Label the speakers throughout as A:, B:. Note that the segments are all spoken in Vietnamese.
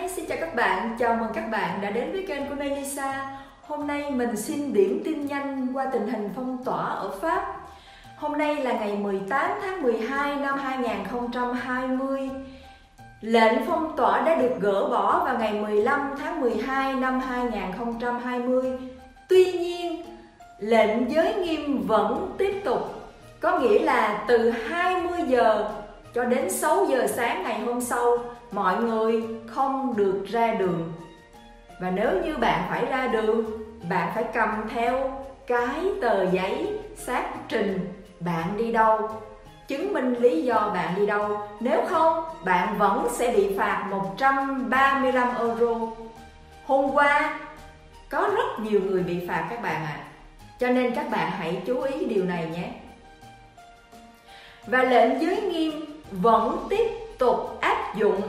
A: Hi, xin chào các bạn, chào mừng các bạn đã đến với kênh của Melissa Hôm nay mình xin điểm tin nhanh qua tình hình phong tỏa ở Pháp. Hôm nay là ngày 18 tháng 12 năm 2020 Lệnh phong tỏa đã được gỡ bỏ vào ngày 15 tháng 12 năm 2020 Tuy nhiên, lệnh giới nghiêm vẫn tiếp tục. Có nghĩa là từ 20 giờ cho đến 6 giờ sáng ngày hôm sau, mọi người không được ra đường. Và nếu như bạn phải ra đường, bạn phải cầm theo cái tờ giấy xác trình bạn đi đâu, chứng minh lý do bạn đi đâu. Nếu không, bạn vẫn sẽ bị phạt 135 euro. Hôm qua, có rất nhiều người bị phạt các bạn ạ. À. cho nên các bạn hãy chú ý điều này nhé. Và lệnh giới nghiêm vẫn tiếp tục áp dụng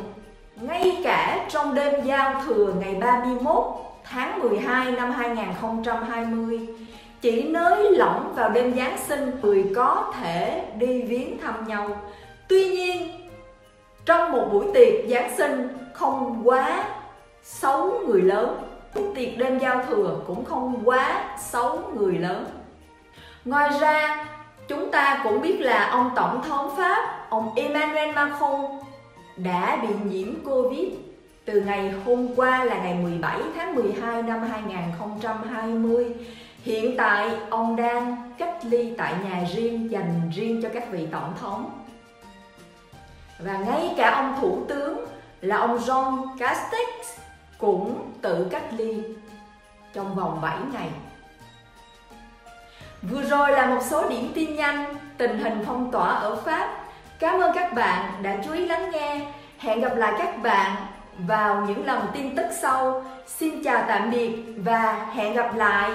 A: ngay cả trong đêm giao thừa ngày 31 tháng 12 năm 2020 chỉ nới lỏng vào đêm Giáng sinh, người có thể đi viếng thăm nhau. Tuy nhiên, trong một buổi tiệc Giáng sinh, không quá 6 người lớn. Tiệc đêm giao thừa cũng không quá 6 người lớn. Ngoài ra ta cũng biết là ông tổng thống Pháp, ông Emmanuel Macron đã bị nhiễm Covid từ ngày hôm qua là ngày 17 tháng 12 năm 2020. Hiện tại, ông đang cách ly tại nhà riêng dành riêng cho các vị tổng thống. Và ngay cả ông thủ tướng là ông Jean Castex cũng tự cách ly trong vòng 7 ngày. Vừa rồi là một số điểm tin nhanh, tình hình phong tỏa ở Pháp Cảm ơn các bạn đã chú ý lắng nghe. Hẹn gặp lại các bạn vào những lần tin tức sau. Xin chào tạm biệt và hẹn gặp lại.